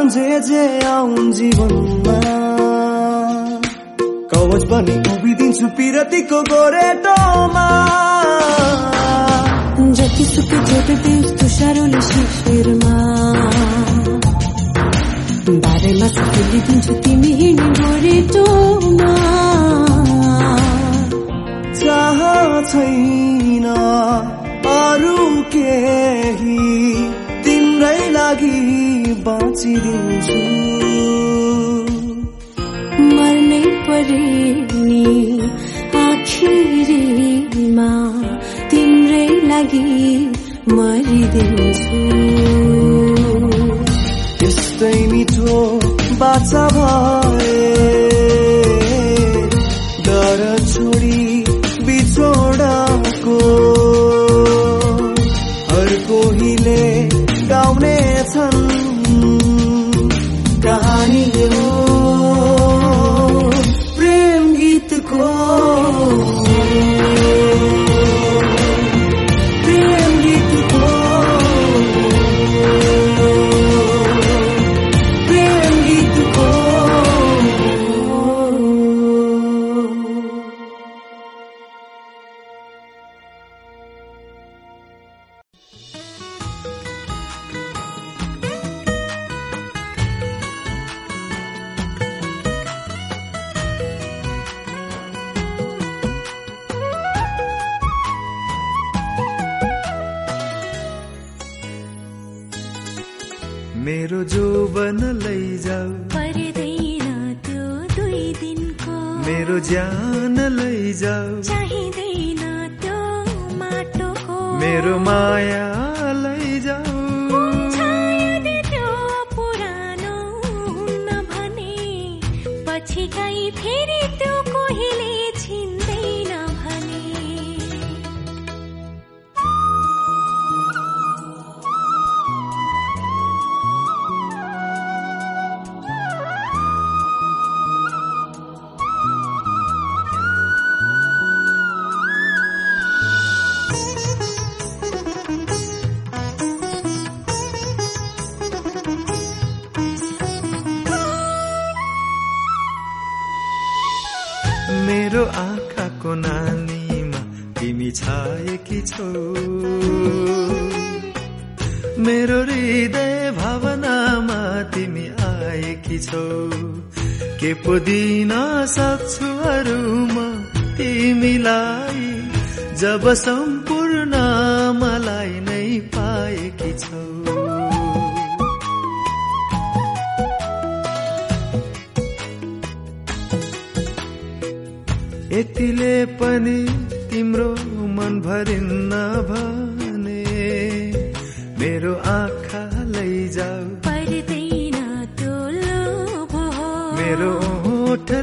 सम्झे आउन् जीवनमा कवच बनेको उभिदिन्छु पिरतीको गोरेटोमा जति सुख जति देश तुषारोले शिशिरमा बाह्रमा सुखिदिन्छु तिमी हिँड्ने गोरेटोमा चाह छैन सोचिदिन्छु मर्नै परे।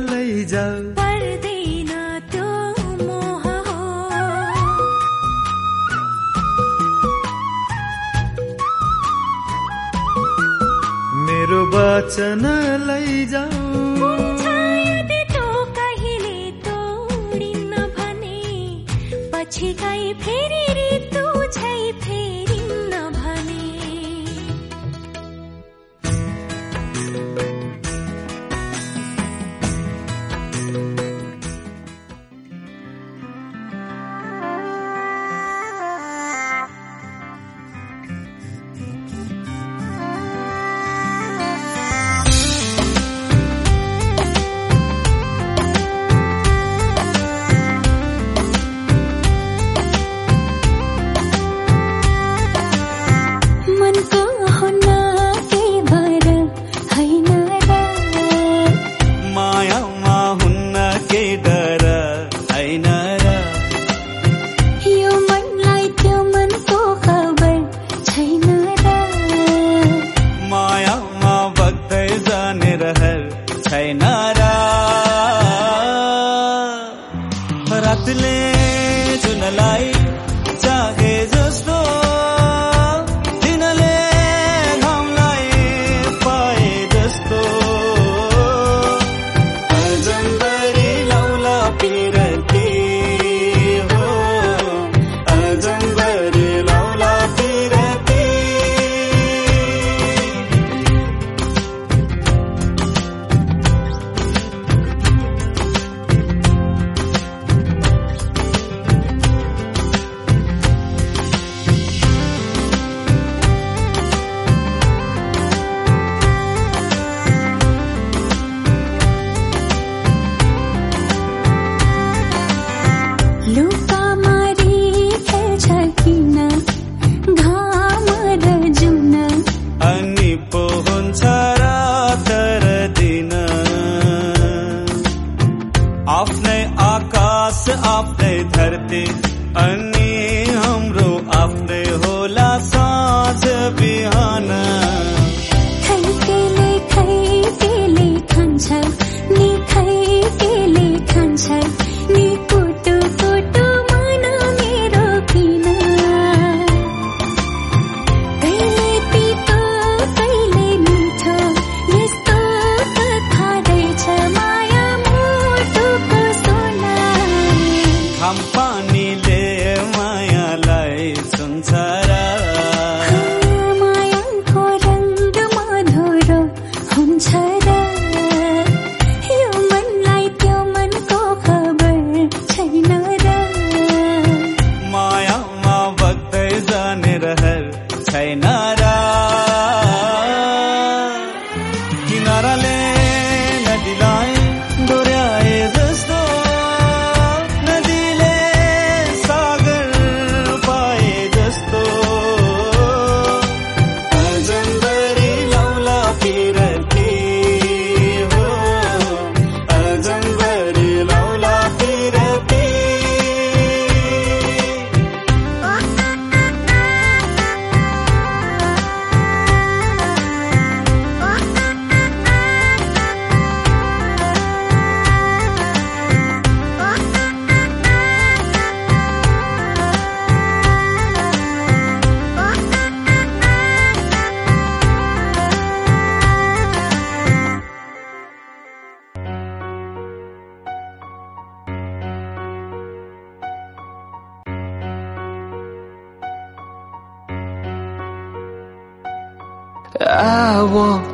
लैजाऊ त्यो मोह हो। मेरो वचन लैजाऊ कहिले तोडिन भने पछि कहीँ फेरि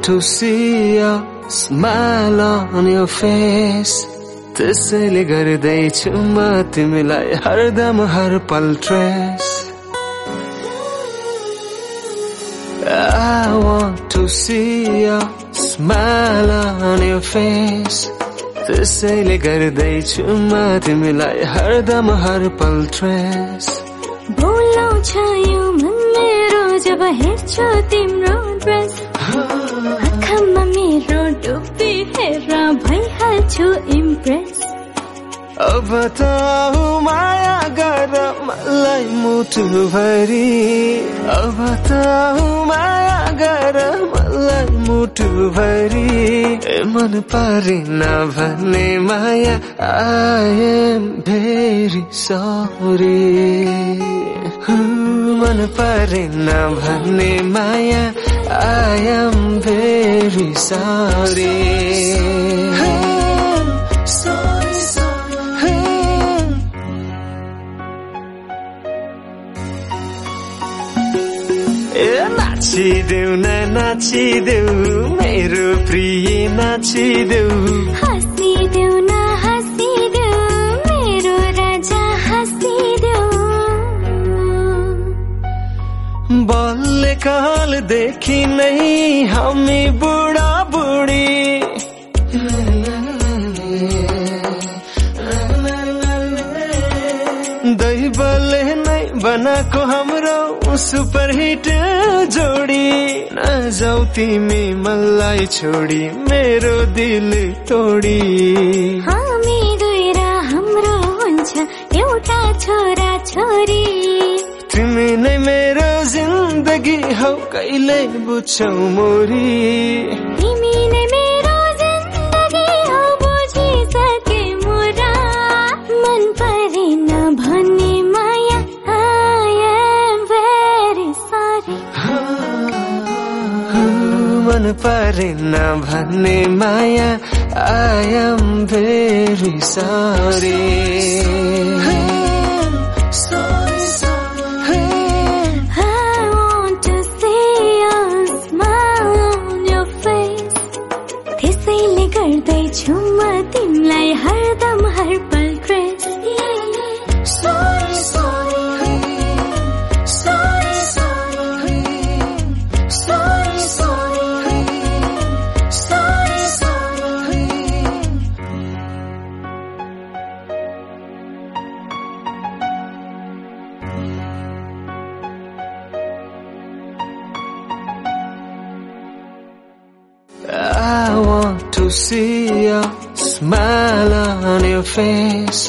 To see a smile on your face. त्यसैले गर्दैछु म तिमीलाई हरदम हर पल trace I want to see a smile on your face. त्यसैले गर्दैछु म तिमीलाई हरदम हर पल ट्रेस बोलाउँछ यो मन मेरो जब हेर्छु तिम्रो ड्रेस आँखामा मेरो डुबी हेर भइहाल्छु इम्प्रेस अब त माया गर मलाई मुटुभरि। अब त माया गर मलाई मुटुभरि। मन परेन भन्ने माया आई एम भेरी सरी मन परेन भन्ने माया आई एम भेरी सरी। नाचिदेऊ न नाचिदेऊ मेरो प्रिय नाचिदेऊ। हाँसिदेऊ न हाँसिदेऊ मेरो राजा हाँसिदेऊ। बल्ले कालदेखि नै हामी बुढा बुढी दैवले नै बनाएको हाम्रो सुपर हिट जोडी नजाउ तिमी मलाई छोडी मेरो दिल तोडी। हामी दुई र हाम्रो हुन्छ एउटा छोरा छोरी। तिमी नै मेरो जिन्दगी हौ कहिले बुझ्छौ मोरी। तिमी नै परेन भन्ने माया I am very sorry I want to see a smile on your face. त्यसैले गर्दैछु म तिमीलाई हरदम हर I want to see a smile on your face.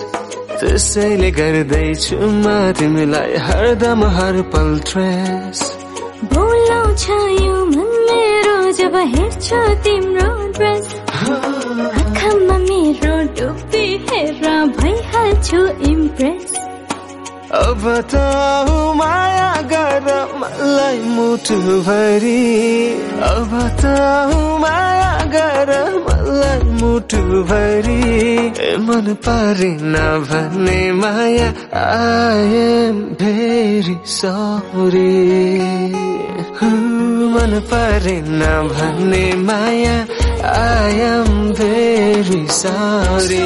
त्यसैले गर्दैछु म तिमीलाई हरदम हर पल ट्रेस बोलाउँछ यो मन मेरो जब हेर्छु तिम्रो ड्रेस आँखामा मेरो डुबी हेर भइहाल्छु इम्प्रेस अब त माया गर मलाई मुटुभरि अब त माया गर मलाई मुटुभरि ए मन परेन भन्ने माया आई एम भेरी सरी मन परेन भन्ने माया I am very sorry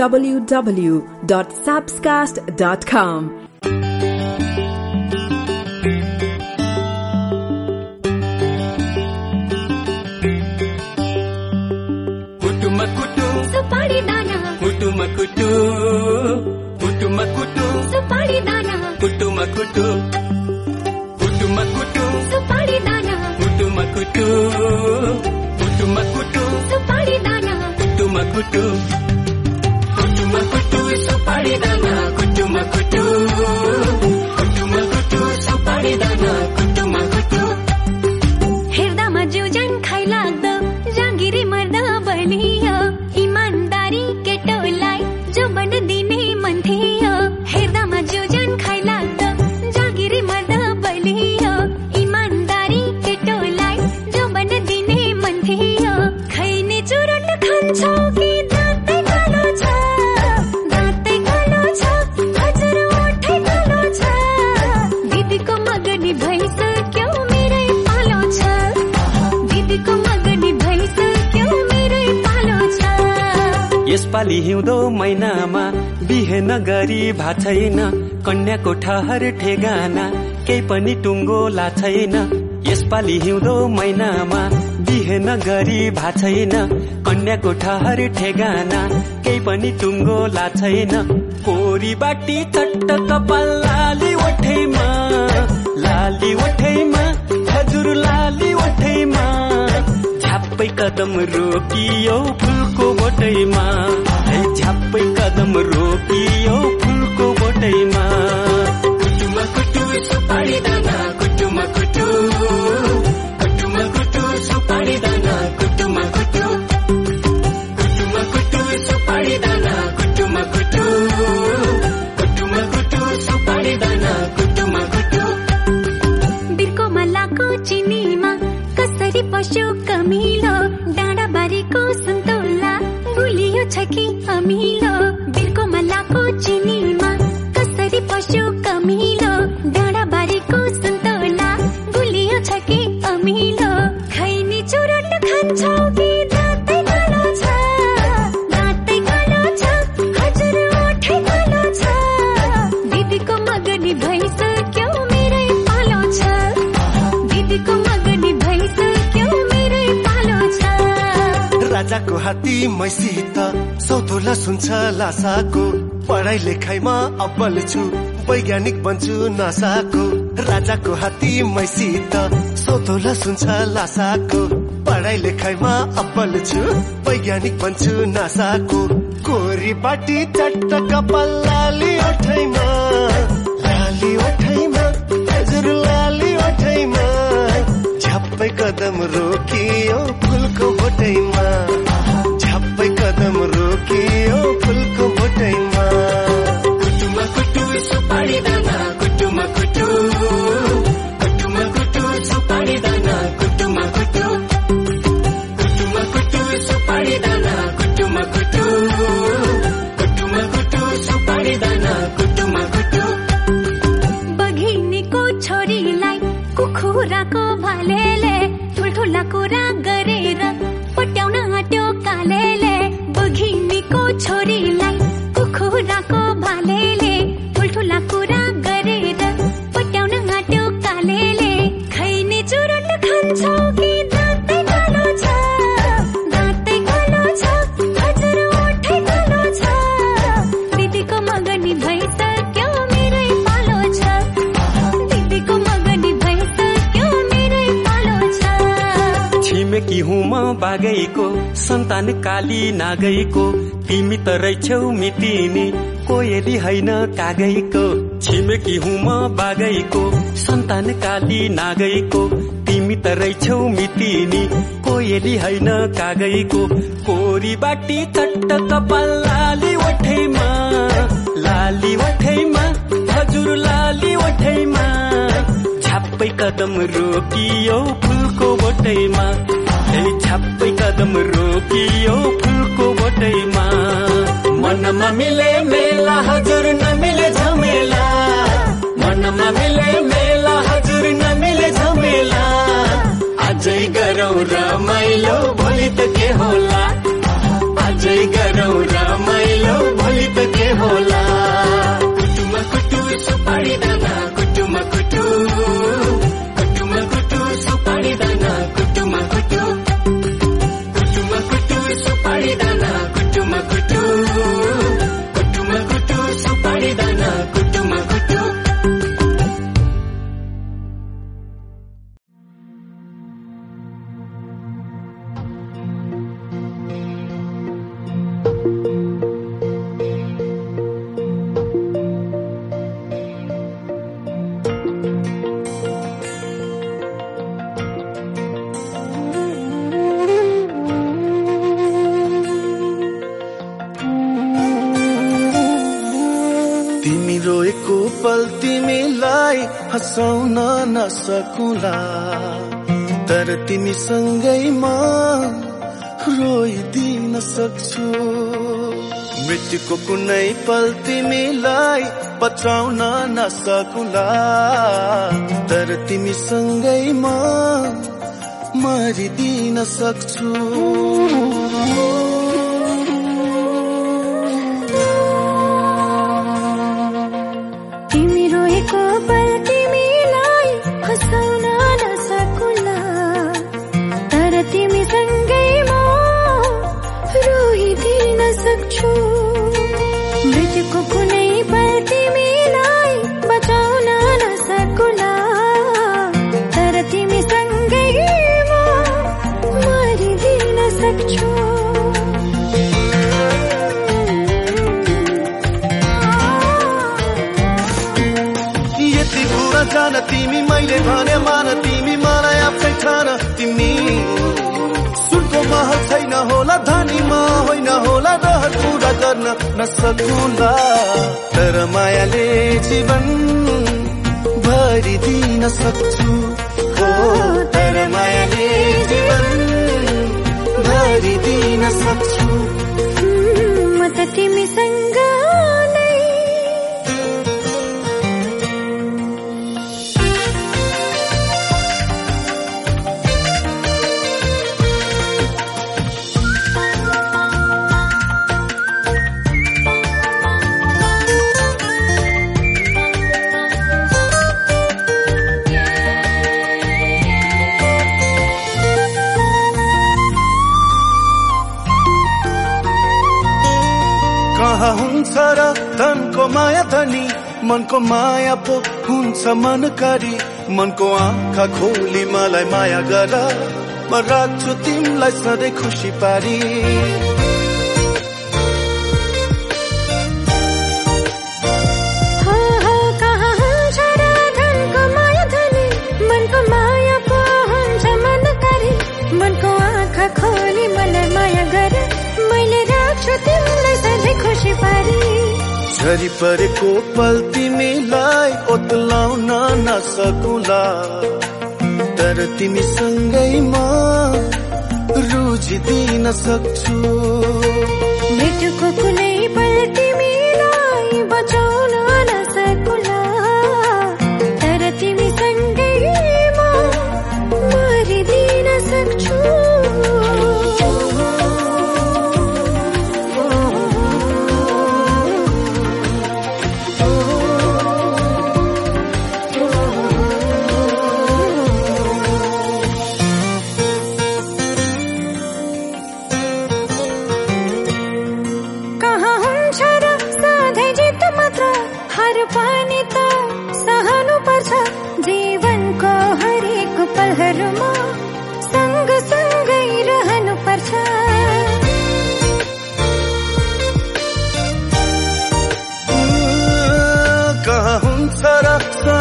www.sapscast.com. ठहर ठेगाना केही पनि टुङ्गो ला छैन। यसपालि हिउँदो महिनामा बिहे नगरी भा छैन। कन्याको ठहर ठेगाना केही पनि टुङ्गो ला छैन। कोरी बाटी चट्ट कपाल लाली ओठैमा लाली ओठैमा हजुर लाली ओठैमा झ्याप्पै कदम रोकियो फुलको बोटैमा। झ्याप्पै कदम रोकियो कुटुमा कुटु सुपारी दाना कुटुमा कुटु कुटुमा कुटु। सुपारी सुन्छ लासाको पढाइ लेखाइमा अब्बल छु वैज्ञानिक बन्छु नासाको राजाको हात्ती मैसित सौतोला सुन्छ लासाको पढाइ लेखाइमा अब्बल छु वैज्ञानिक बन्छु नासाको कोरी बाटी चट्ट कपाल लाली ओठैमा लाली ओठैमा हजुर लाली ओठैमा झप्पै कदम रोकियो फुलको बोटैमा फुलको बोटैमा काली नागैको तिमी त रहेछौ मितिनी। कोयली होइन कागैको छिमेकी हुँ म बागैको। सन्तान काली नागैको तिमी त रहेछौ मितिनी। कोयली होइन कागैको कोरी बाटी चट्ट कपाल लाली ओठैमा। लाली ओठैमा हजुर लाली ओठैमा। झ्याप्पै कदम रोकियो फुलको बोटैमा। राख्दै छ्याप्पै कदम रोकियो फुलको बोटैमा। मनमा मिले मेला हजुर नमिले झमेला। मनमा मिले मेला हजुर नमिले झमेला। आजै गरौँ रमाइलो भोलि त के होला? आजै गरौँ रमाइलो भोलि त के होला? कुटुमा कुटु सुपारी दाना कुटुमा कुटु। हँसाउन नसकुला तर तिमीसँगैमा रोइदिन सक्छु। मृत्युको कुनै पल तिमीलाई बचाउन नसकुला तर तिमीसँगैमा मरिदिन सक्छु। गर्न नसकुला तर मायाले जीवन भरिदिन सक्छु हो तर मायाले जीवन भरिदिन सक्छु मनको माया पो हुन्छ मनकारी। मनको आँखा खोली मलाई माया गर। म राख्छु तिमीलाई सधैँ खुसी पारी। झरी परेको पल तिमीलाई ओतलाउन नसकुला। तर तिमीसँगैमा रुझिदिन सक्छु। मृत्युको कुनै पल तिमीलाई बचाउन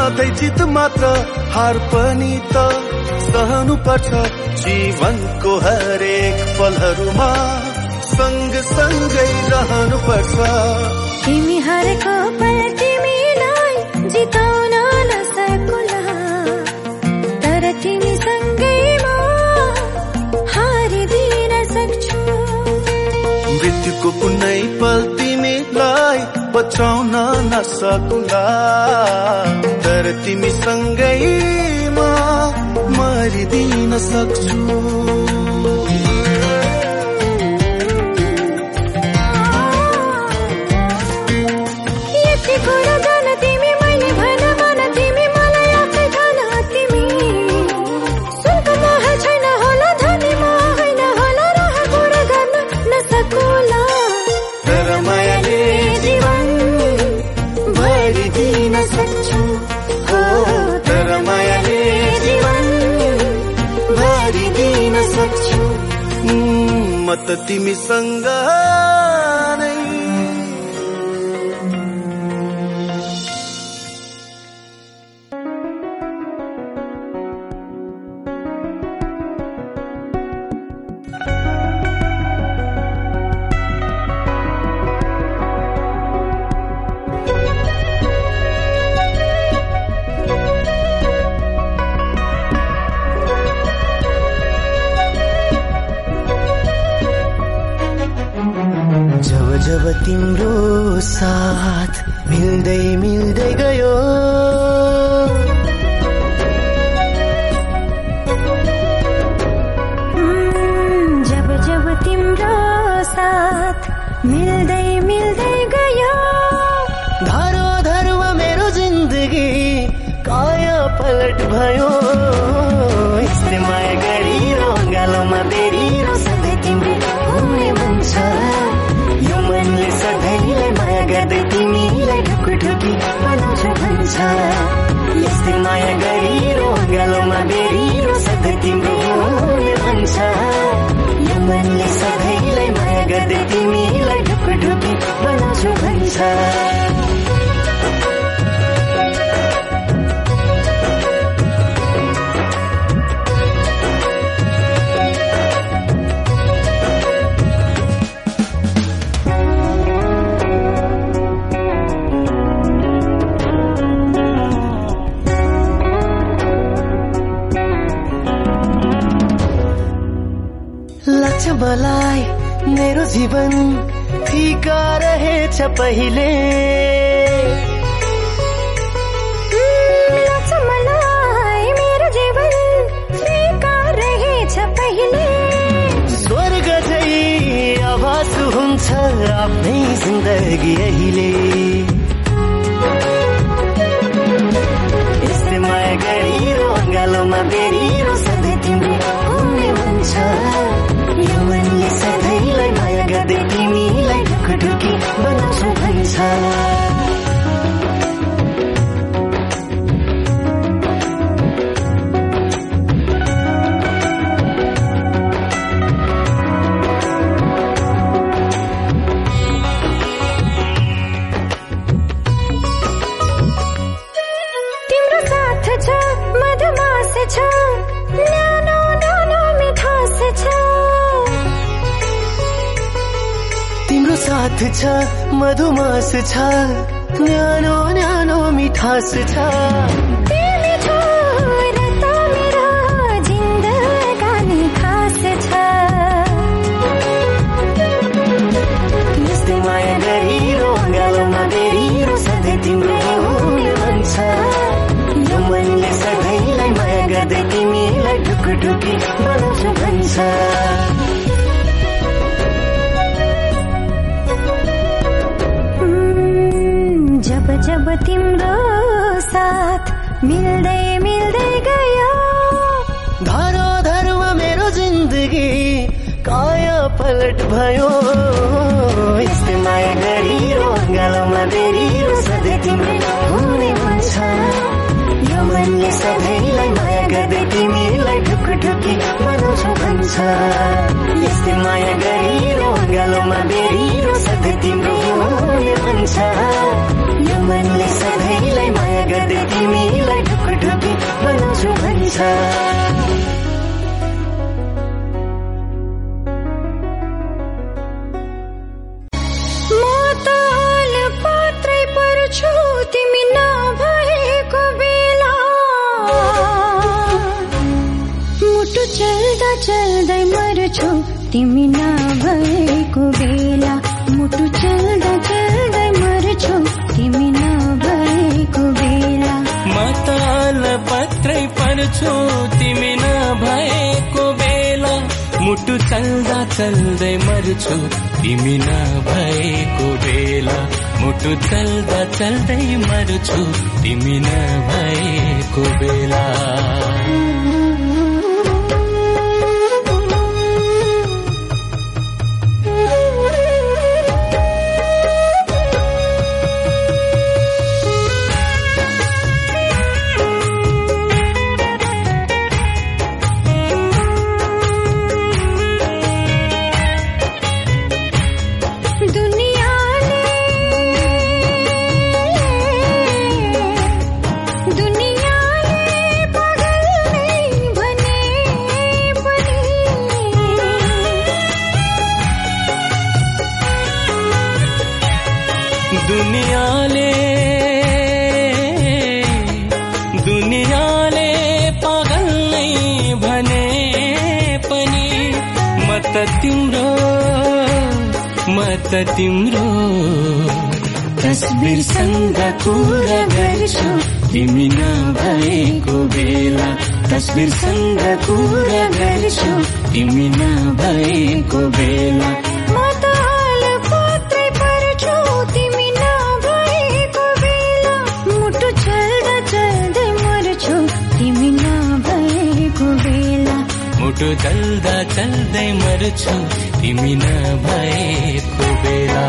सधैँ जित मात्र हार पनि त सहनु पर्छ। जीवनको हरेक पलहरूमा सँग सँगै रहनु पर्छ। तिमी हारेको पल तिमीलाई जिताउन नसकुला। तर तिमीसँगै म हारिदिन सक्छु। मृत्युको कुनै पल तिमीलाई बचाउन नसकुला। तर तिमीसँगैमा मरिदिन सक्छु। तिमीसँग मधुमास छ न्यानो न्यानो मिठास छ। माया गरिरो गालोमा बेरिरो सधैँ तिम्रो हुने मन छ। यो मनले सधैँलाई माया गर्दै तिमीलाई ढुकुढुकी बनाउँछु भन्छ तिम्रो साथ मिल्दै मिल्दै गयो। धरो धरुवा मेरो जिन्दगी काया पलट भयो। यस्तै माया गरिरो गालोमा बेरिरो सधैँ तिम्रो हुने मन छ यो मनले सधैँलाई माया गर्दै तिमीलाई ढुकुढुकी बनाउँछु भन्छ। यस्तै माया गरिरो गालोमा बेरिरो सधैँ तिम्रो हुने मन छ मनले सधैँलाई माया गर्दै तिमीलाई ढुकुढुकी बनाउँछु भन्छ। मुटु चल्दा चल्दै मर्छु। तिमी नभएको बेला मुटु चल्दा चल्दै मर्छु। तिमी नभएको बेला। तिम्रो तस्बिरसँग कुरा गर्छु। तिमी नभएको बेला तस्बिरसँग कुरा गर्छु। तिमी नभएको बेला बाटो चल्दा चल्दै मर्छु तिमी नभएको बेला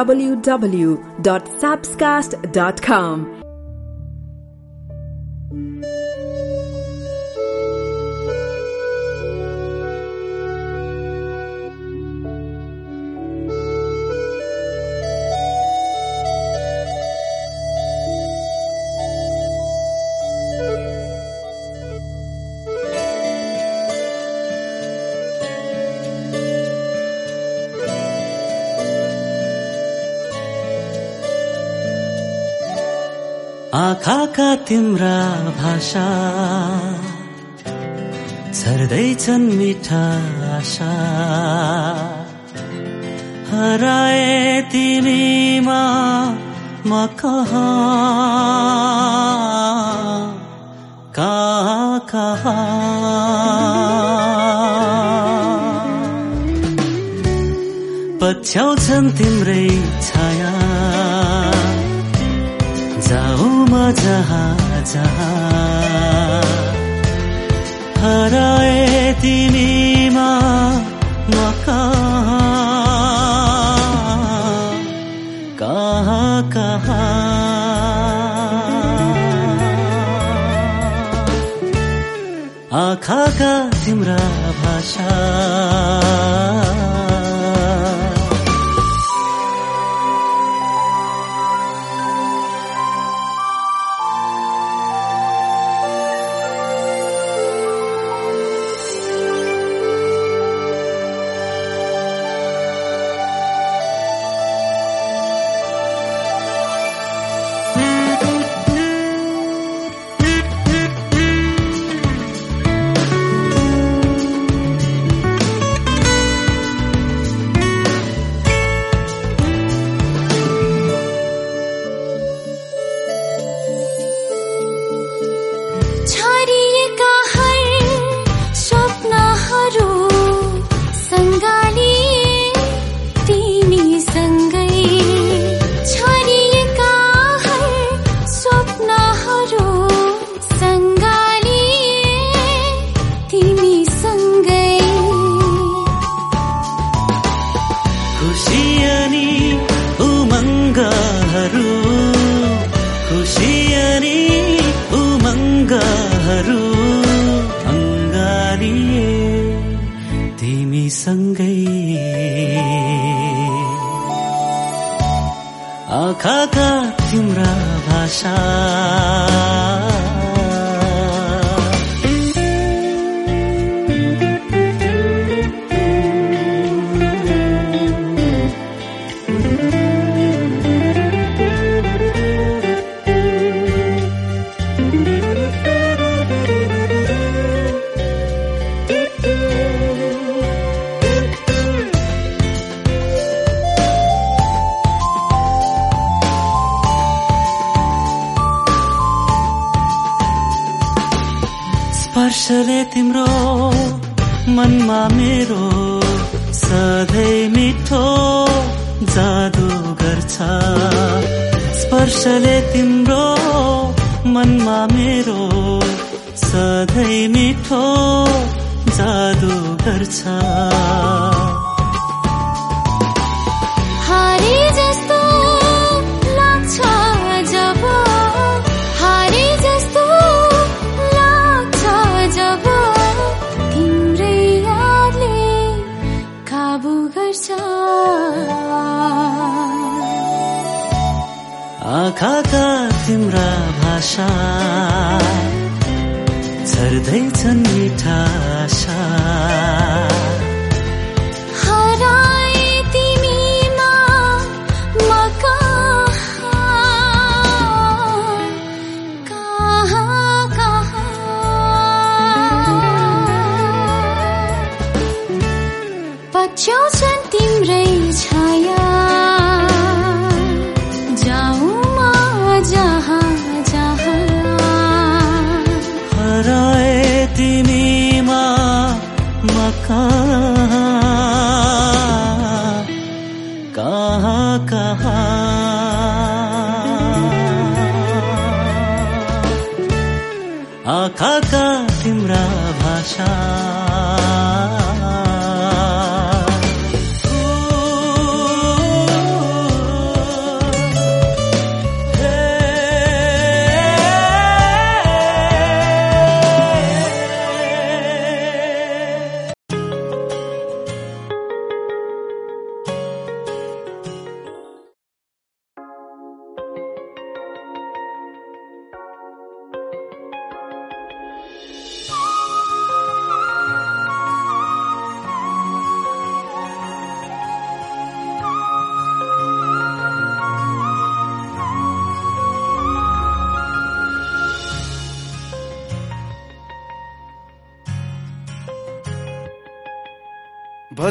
www.sapscast.com तिम्रा भाषा। छर्दैछन् मिठा आशा। हराए तिमीमा म कहाँ कहाँ। पछ्याउँछन् तिम्रै छाया। जहाँ जहाँ हराए तिमीमा म कहाँ कहाँ आखा आँखाका तिम्रा भाषा।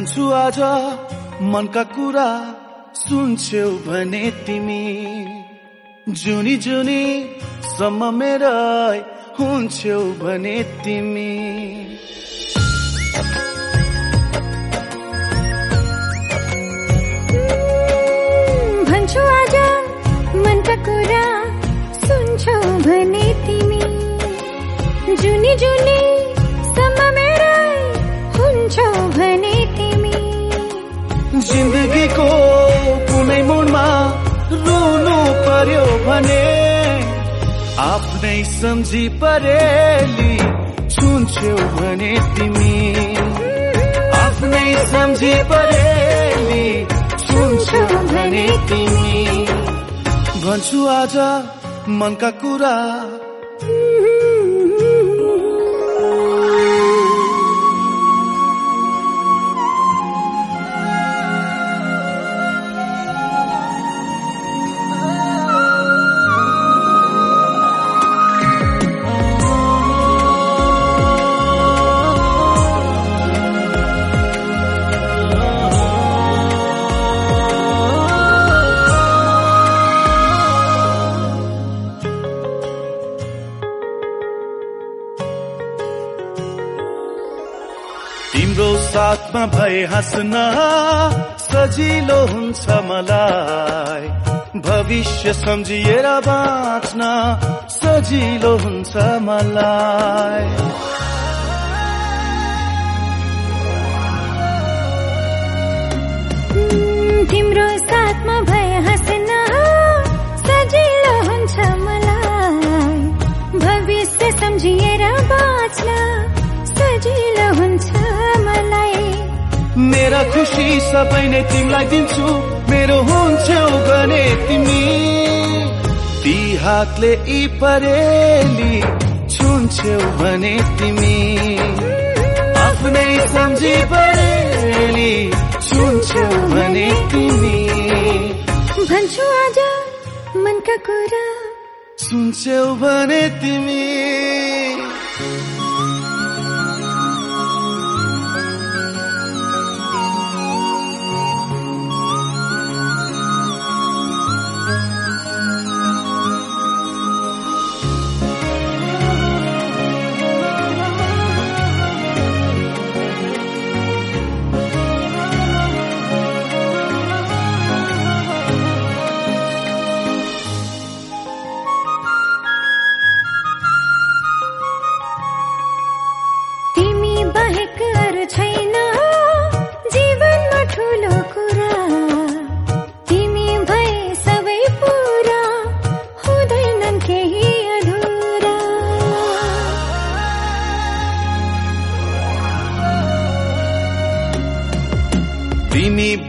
भन्छु आज मनका कुरा सुन्छौ भने तिमी। जुनी जुनी सम्म मेरा हुन्छौ भने तिमी। सम्झी परेली छुन्छौ भने तिमी। आफ्नै सम्झी परेली छुन्छौ भने तिमी। भन्छु आज मनका कुरा साथमा भए हाँस्न सजिलो हुन्छ मलाई। भविष्य सम्झिएर बाँच्न सजिलो हुन्छ मलाई। तिम्रो साथमा भए हाँस्न सजिलो हुन्छ मलाई। भविष्य सम्झिएर बाँच्न सजिलो हुन्छ मेरा खुसी सबै नै तिमीलाई दिन्छु। मेरो हुन्छौ भने तिमी। ती हातले यी परेली छुन्छौ भने तिमी। आफ्नै सम्झी परेली छुन्छौ भने तिमी। भन्छु आज मनका कुरा। सुन्छौ भने तिमी।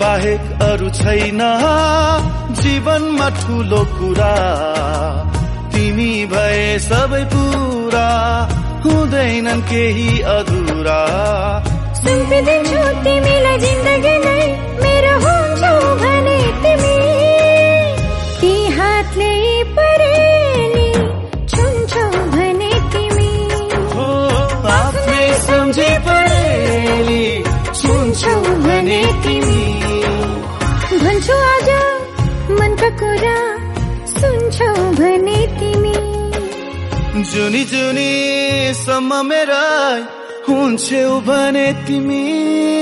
बाहेक अरू छैन। जीवनमा ठुलो कुरा। तिमी भए सबै पुरा। हुँदैनन् केही अधुरा। सुम्पिदिन्छु तिमीलाई जिन्दगी नै। मेरो हुन्छौ भने तिमी। ती हातले परेली छुन्छौ भने तिमी। हो आफ्नै सम्झी परेली सुन्छौ भने तिमी। भन्छु आज मनका कुरा सुन्छौ भने तिमी। जुनी जुनी सम्म मेरा हुन्छौ भने तिमी।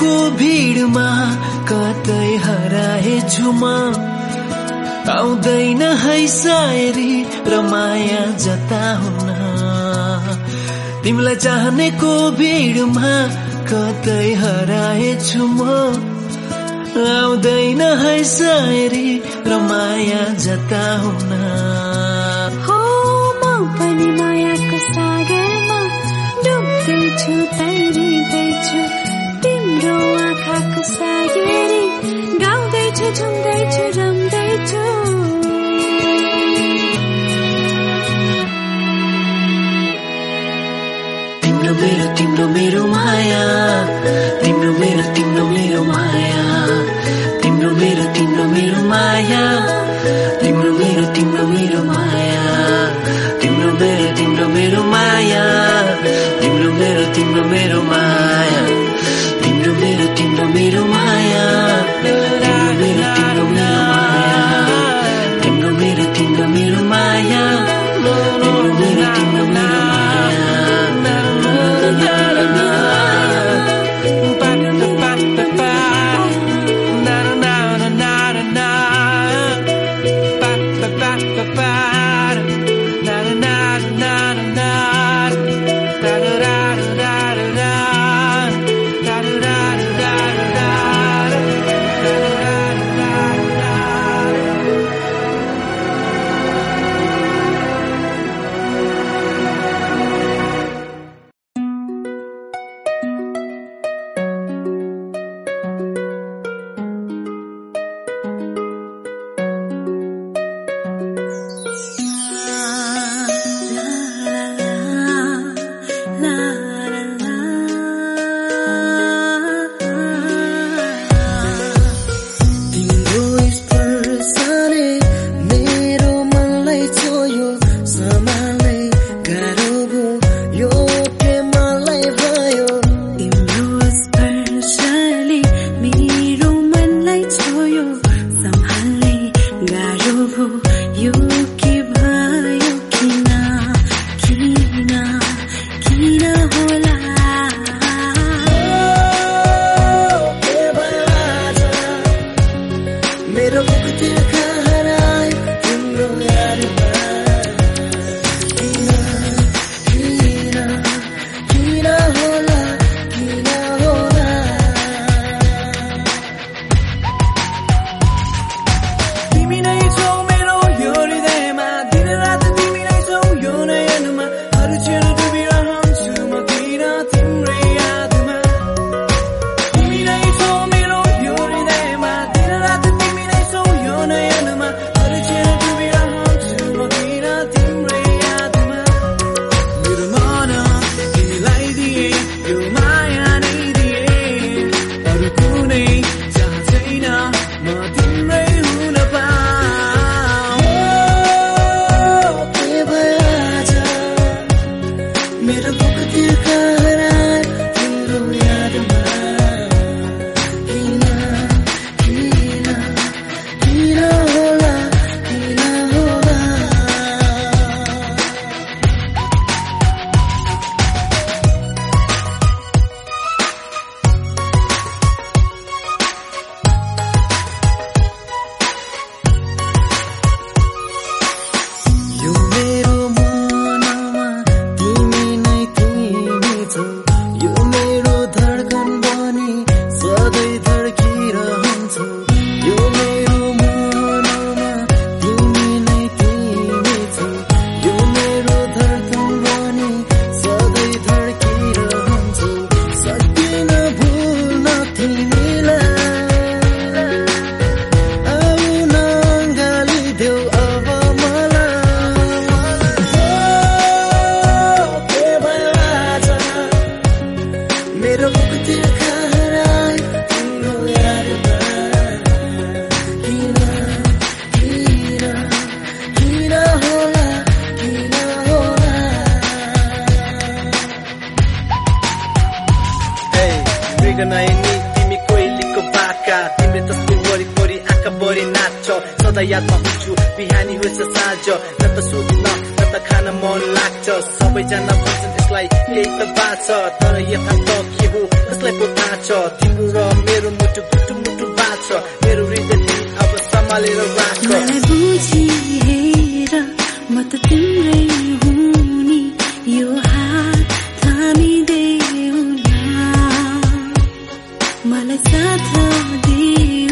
को भिडमा कतै हराए झुमा। आउँदैन है सायरी र माया जता हुन। तिमीलाई चाहनेको भिडमा कतै हराए म आउँदैन है सायरी र माया जता हुन। तिम्रो मेरो माया तिम्रो मेरो तिम्रो मेरो माया तिम्रो मेरो तिम्रो मेरो माया तिम्रो मेरो तिम्रो मेरो माया तिम्रो मेरो तिम्रो मेरो माया तिम्रो मेरो तिम्रो मेरो माया तिम्रो मेरो तिम्रो मेरो मलाई साथ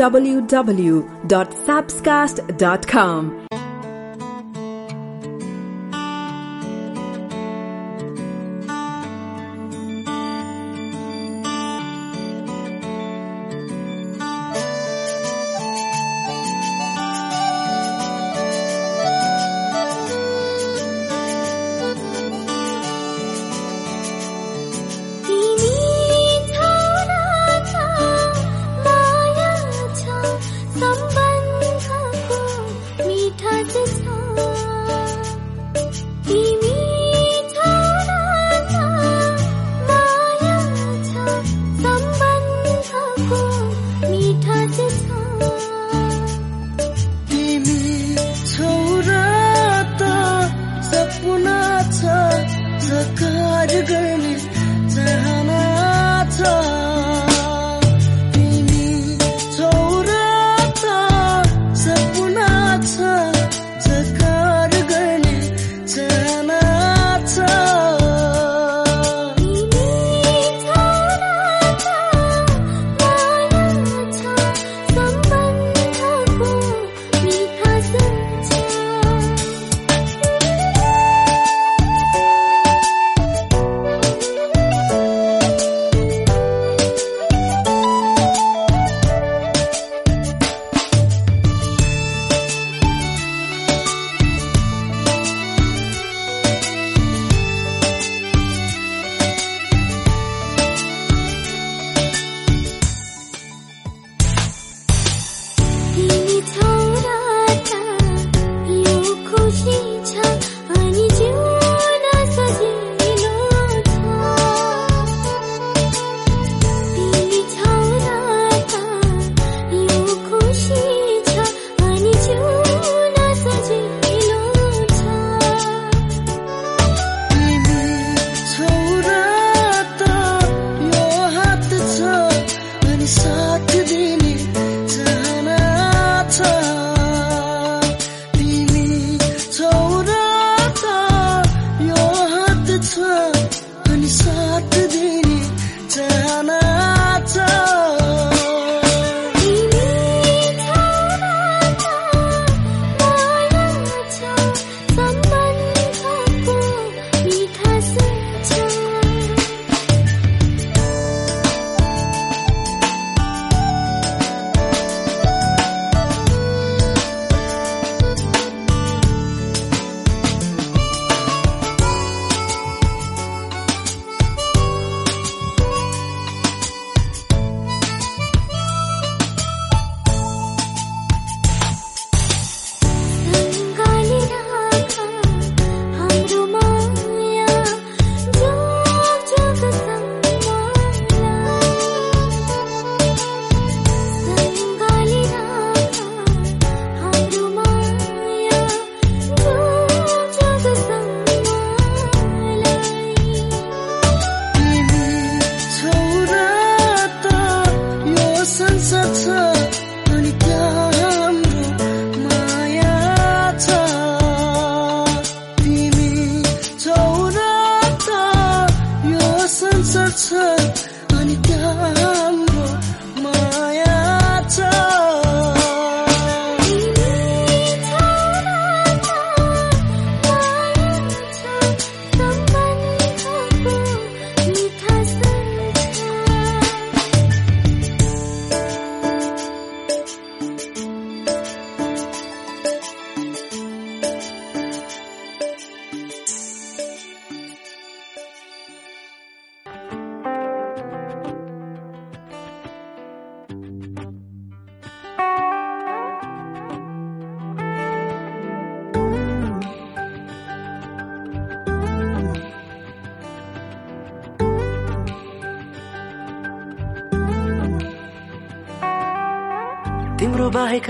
www.sapscast.com. turn.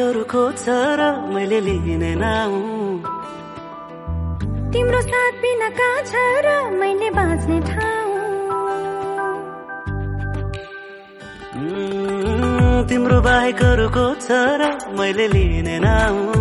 तिमीहरू खोज्छ र मैले लिने तिम्रो साथ बिना कहाँ छ र मैले बाँच्ने ठाउँ। तिम्रो बाहेकहरूको छ र मैले लिने नाउ।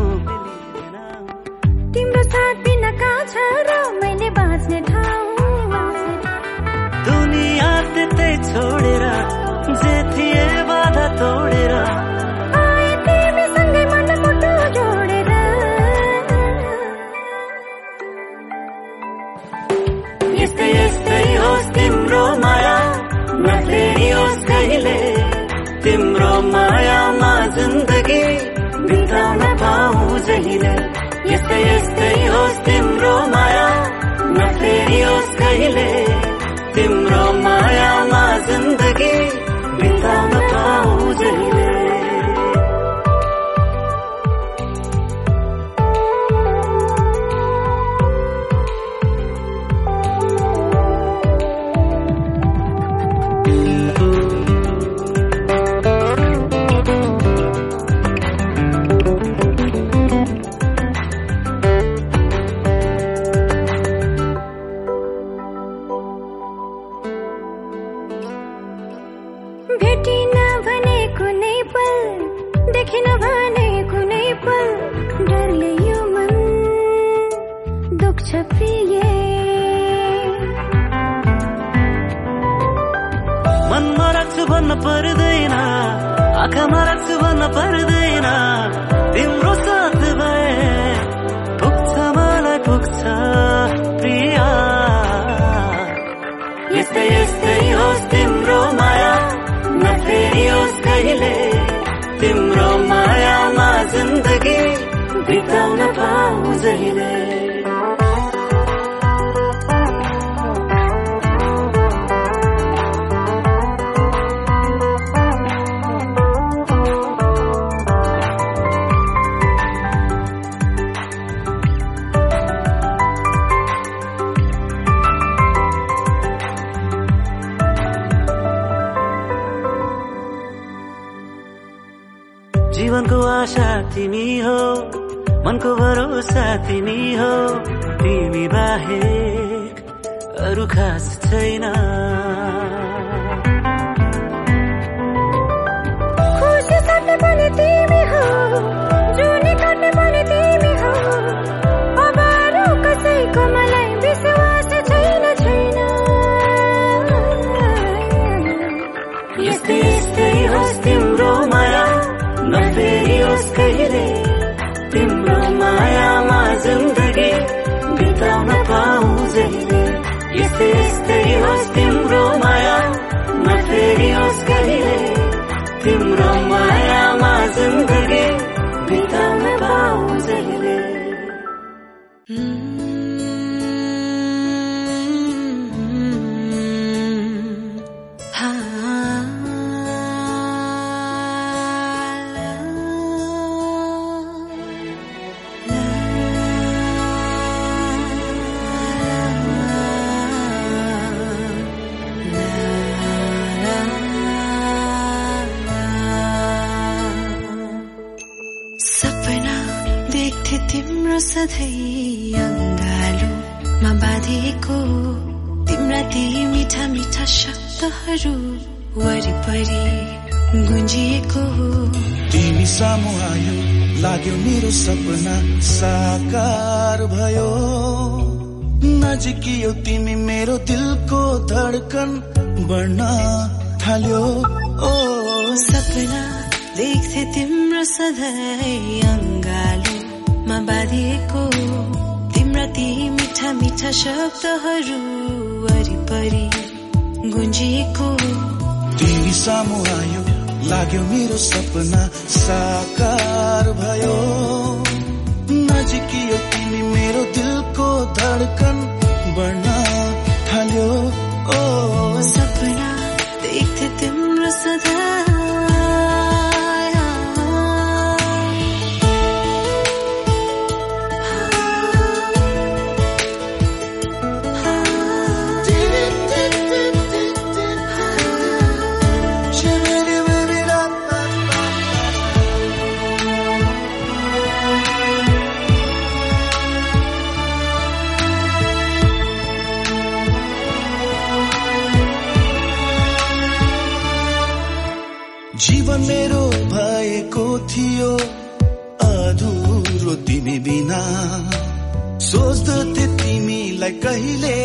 तिमीलाई कहिले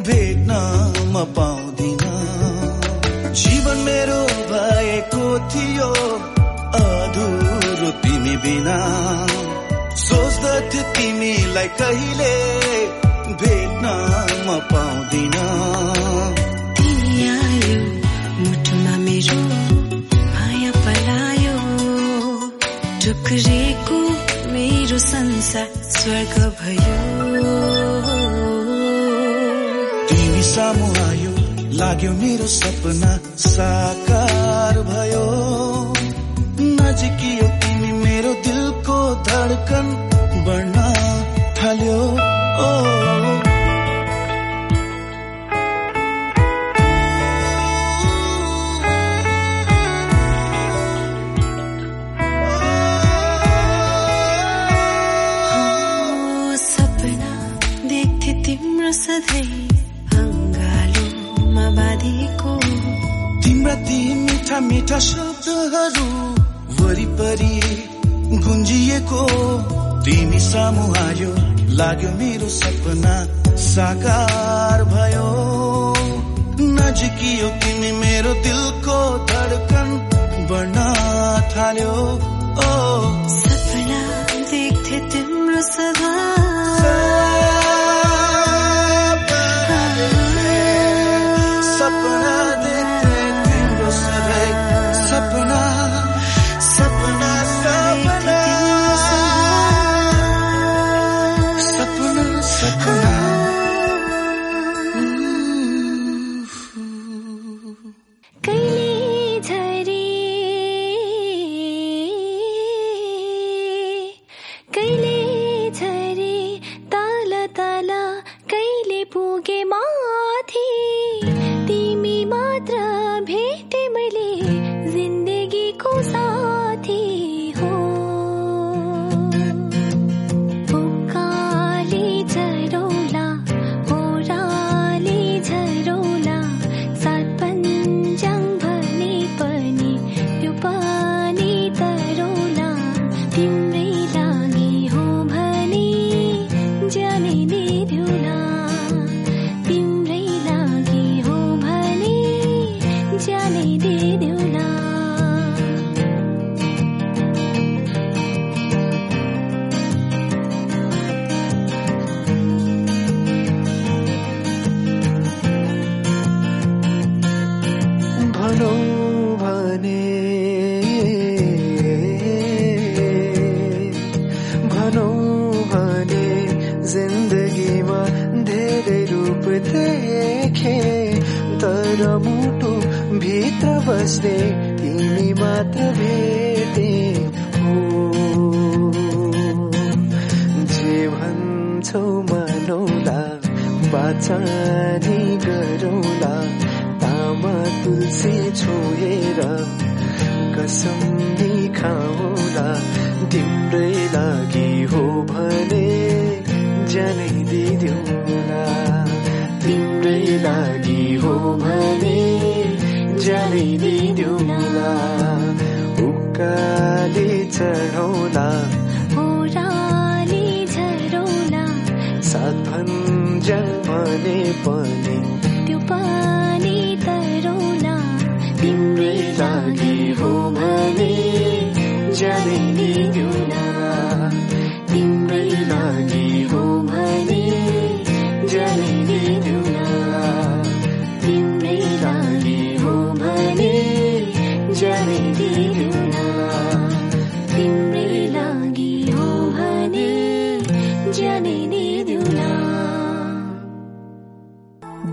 भेट्न म पाउँदिन। जीवन मेरो भएको थियो अधुरो तिमी बिना। सोच्दथ्यो तिमीलाई कहिले भेट्न म पाउँदिन। तिमी आयो मेरो पलायो। मेरो संसार स्वर्ग भयो। सामु आयो लाग्यो मेरो सपना साकार मिठा शब्दहरू वरिपरि गुन्जिएको तिमी सामु आयो लाग्यो मेरो सपना साकार भयो। नजिकियो तिमी मेरो दिलको धडकन बढ्न थाल्यो। ओ। सपना देख्थे तिम्रो सदा बाचानी गरौला तामा तुलसी छोएर कसम खाउला तिम्रै लागि हो भने जानै दिदिउला। तिम्रै लागि हो भने जानै दिदिउला। उकाले चढौला भने पनि। त्यो पानी तरौला तिम्रै लागि हो भने जानै दिदिउला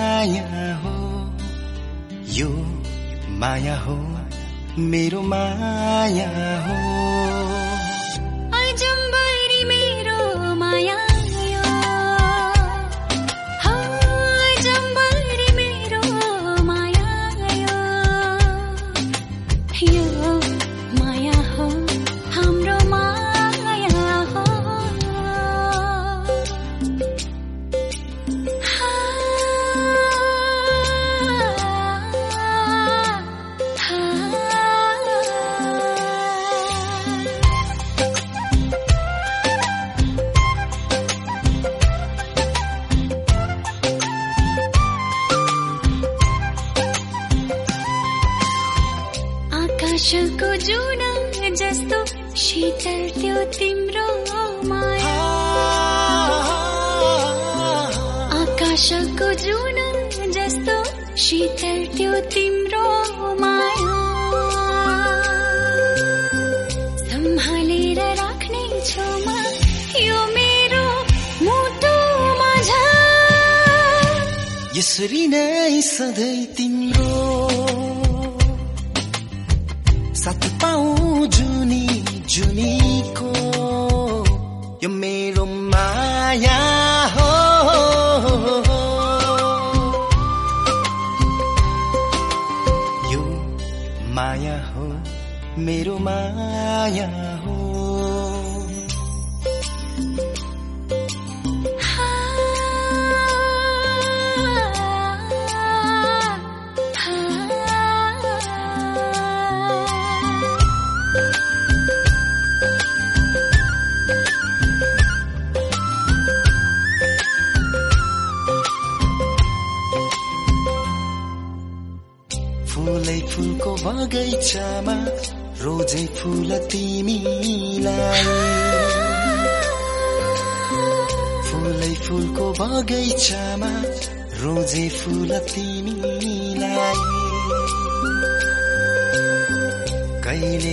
माया हो यो माया हो मेरो माया हो। वर्षको जुन जस्तो शीतल त्यो तिम्रो माया। सम्हालेर राख्ने छेउमा यो मेरो मुटुमा यसरी नै सधैँ तिम्रो साथ पाऊ जुनी जुनीको यो मेरो playa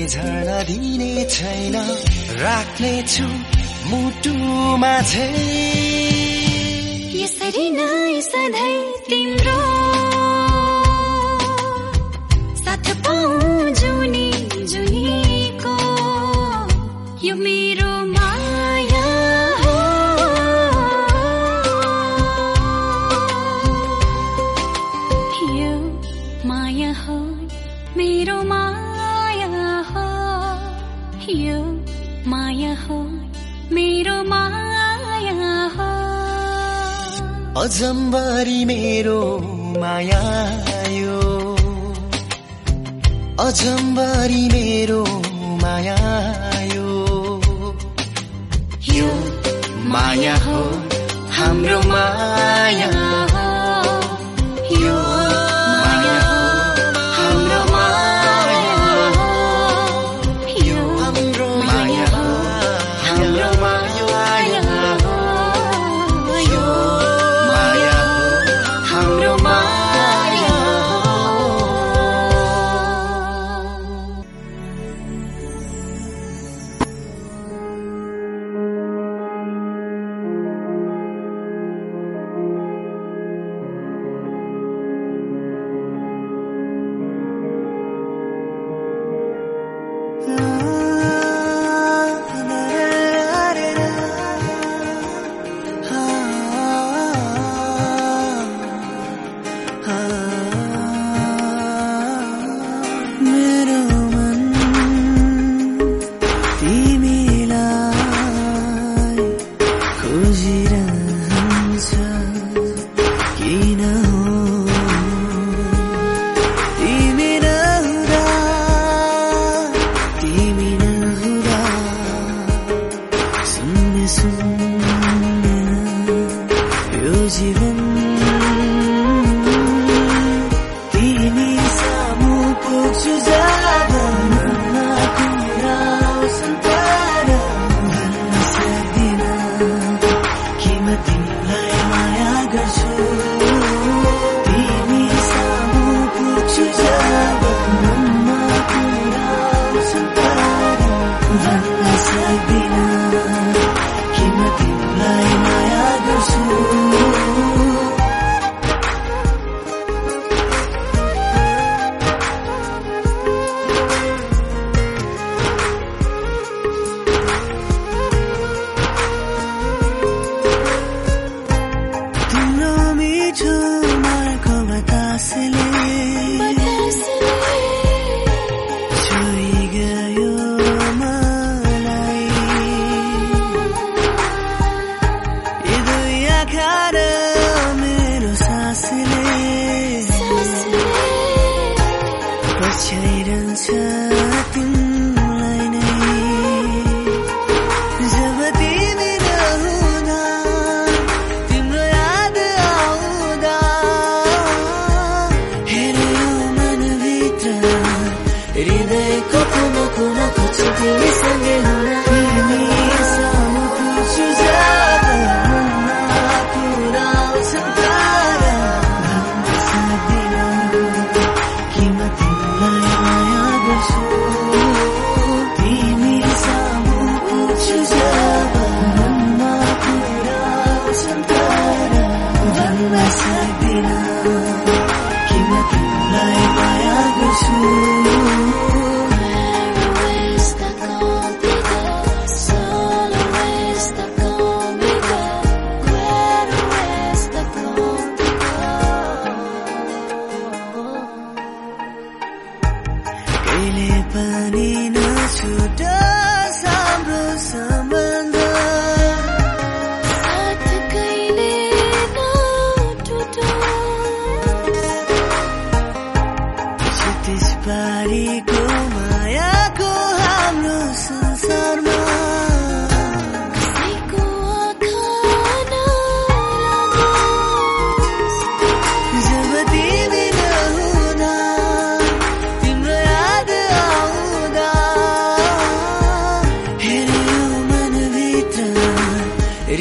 झन दिने छैन राख्नेछु मुटुमा झै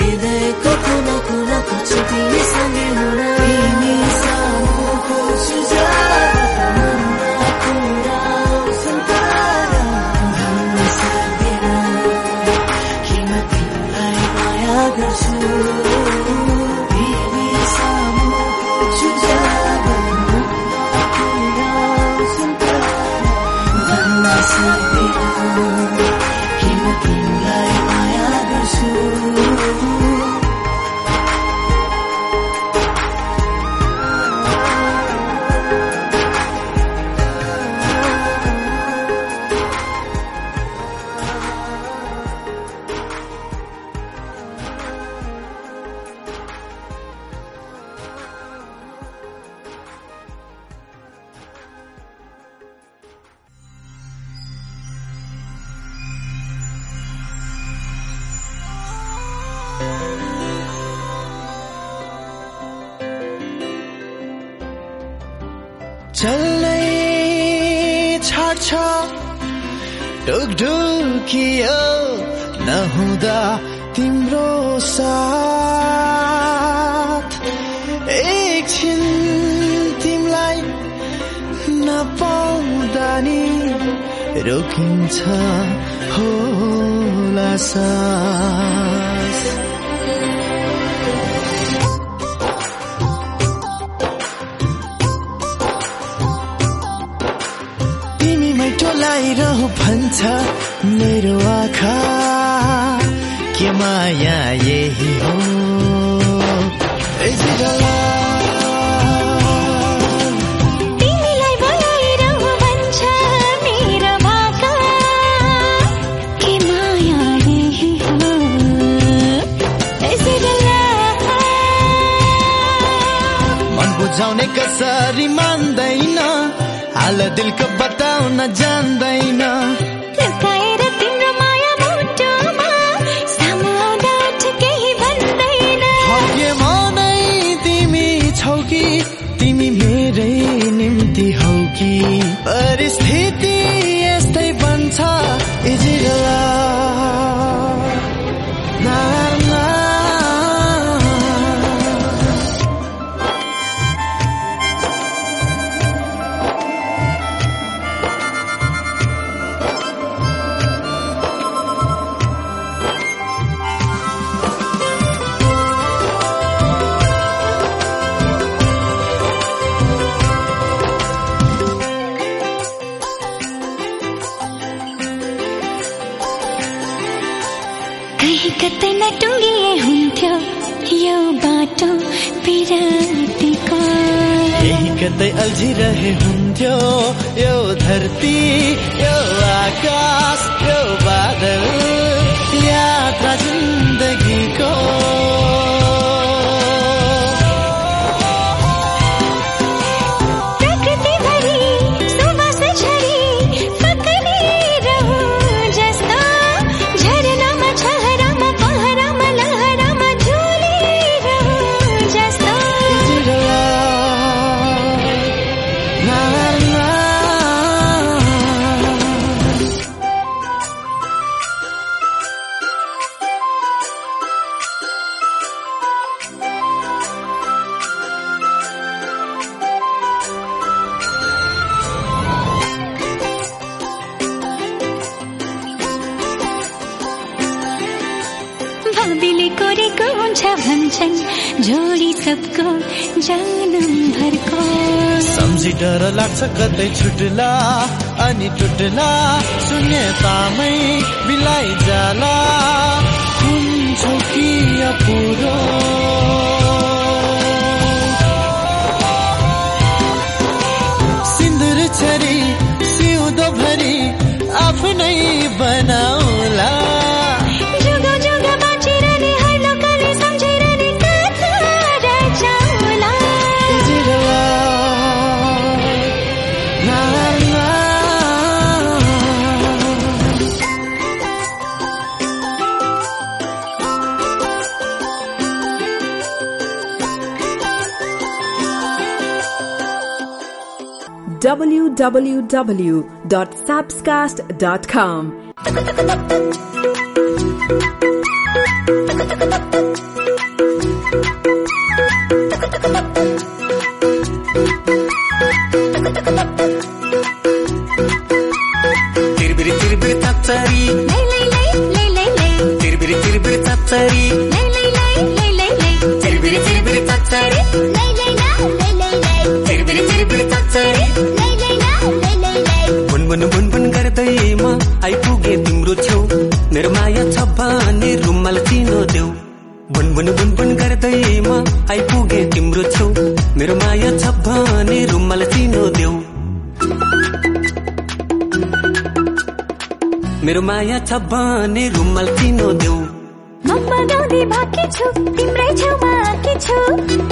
हृदयको कुना Now टुटला अनि टुटला सुने तामै बिलाइ जाला। हुन्छ कि अपुरो? सिन्दुर छरी सिउँदो भरी आफ्नै बनाऊ। www.sapscast.com. छ बाने रुमाल किन देऊ? म बनाउँदै बाँकी छु तिम्रै छेउमा आँकी छु।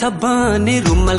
छबाने रुमल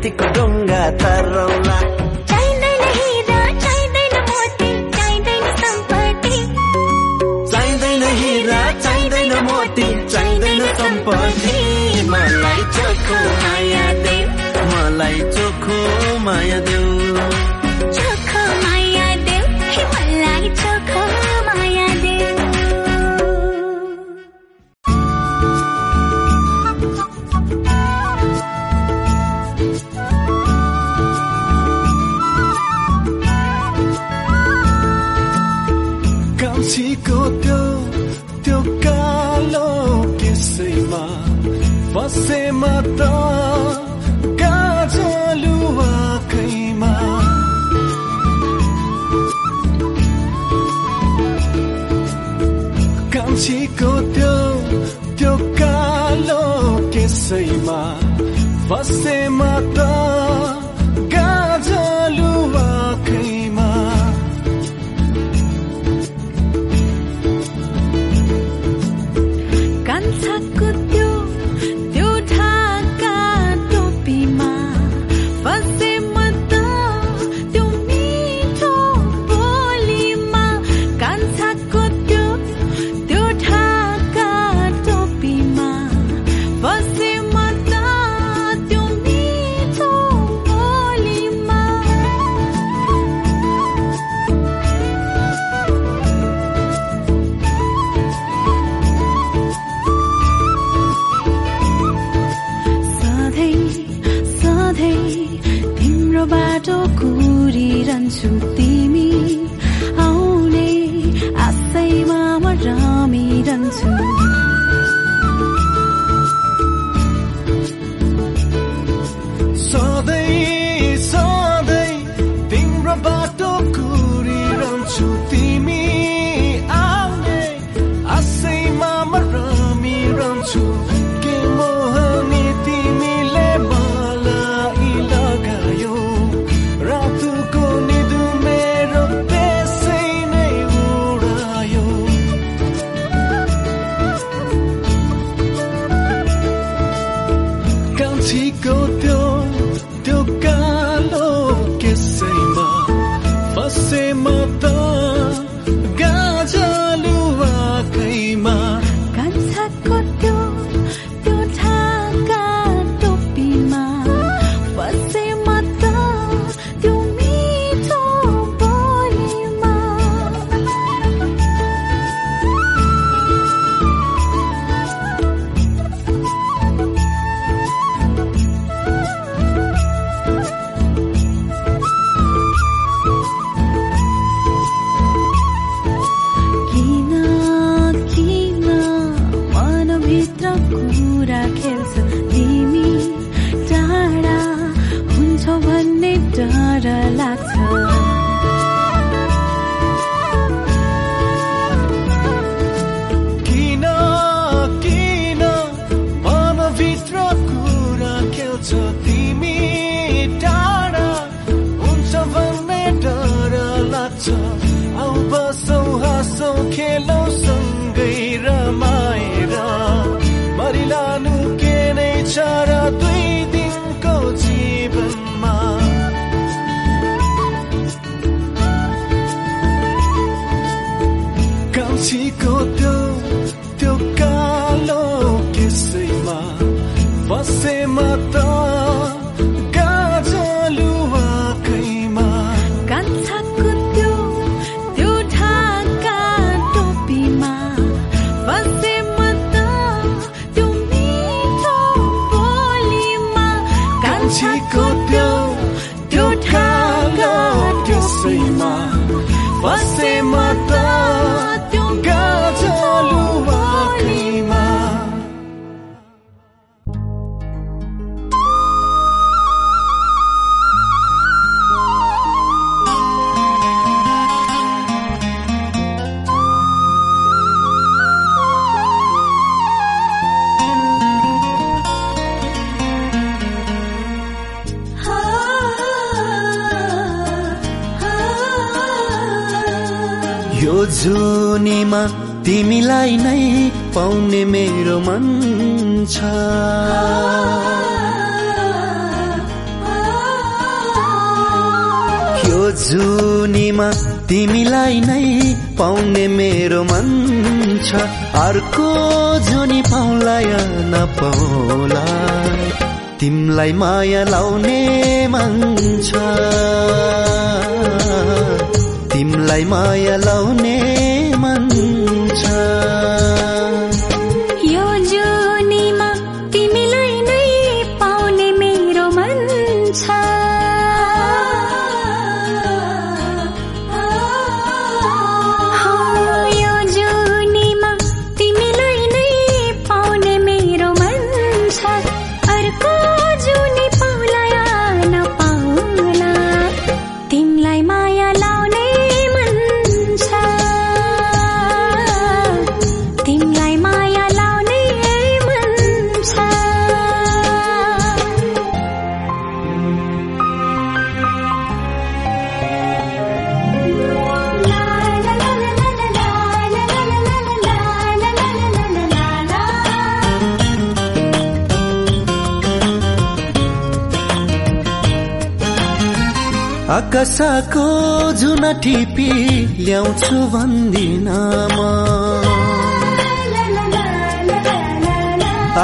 ti con gatarra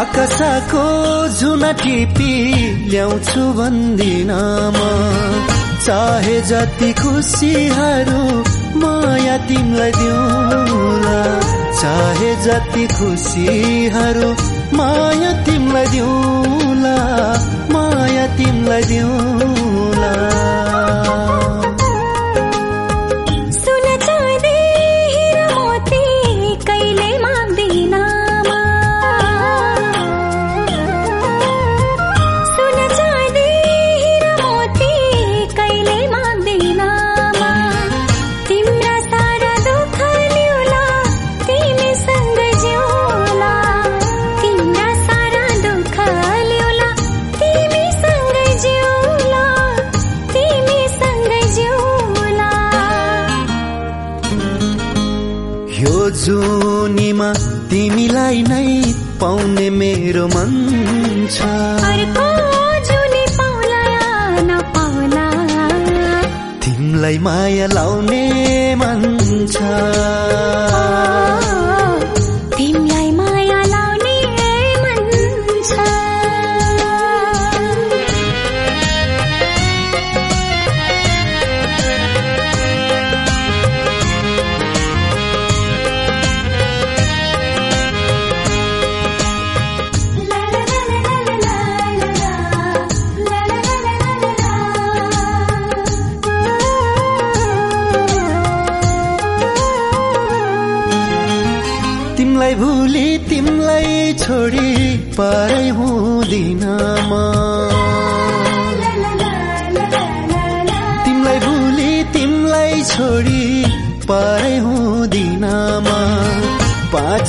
आकाशको झुना टिपी ल्याउँछु भन्दिन म। चाहे जति खुसीहरू माया तिमीलाई दिउँला चाहे जति खुसीहरू माया तिमीलाई दिउँला माया तिमीलाई दिउँला। माया लाउने मन छ।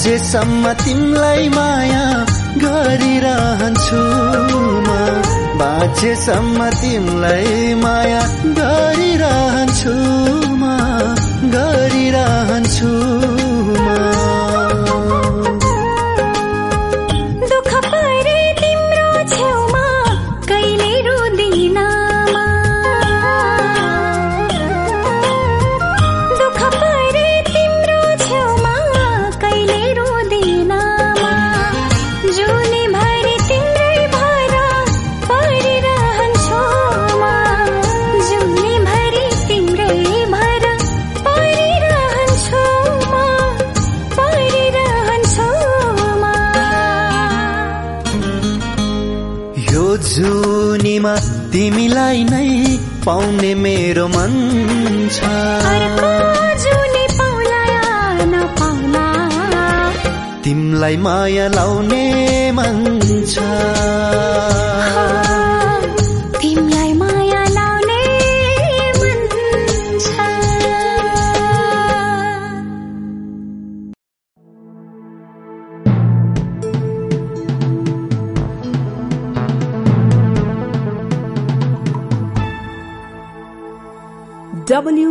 जेसम्म तिमलाई माया गरिरहन्छु म। बाजेसम्म तिमलाई माया गरिरहन्छु म। गरिरहन्छु। तिमीलाई नै पाउने मेरो मन छ। तिमलाई माया लाउने मन छ।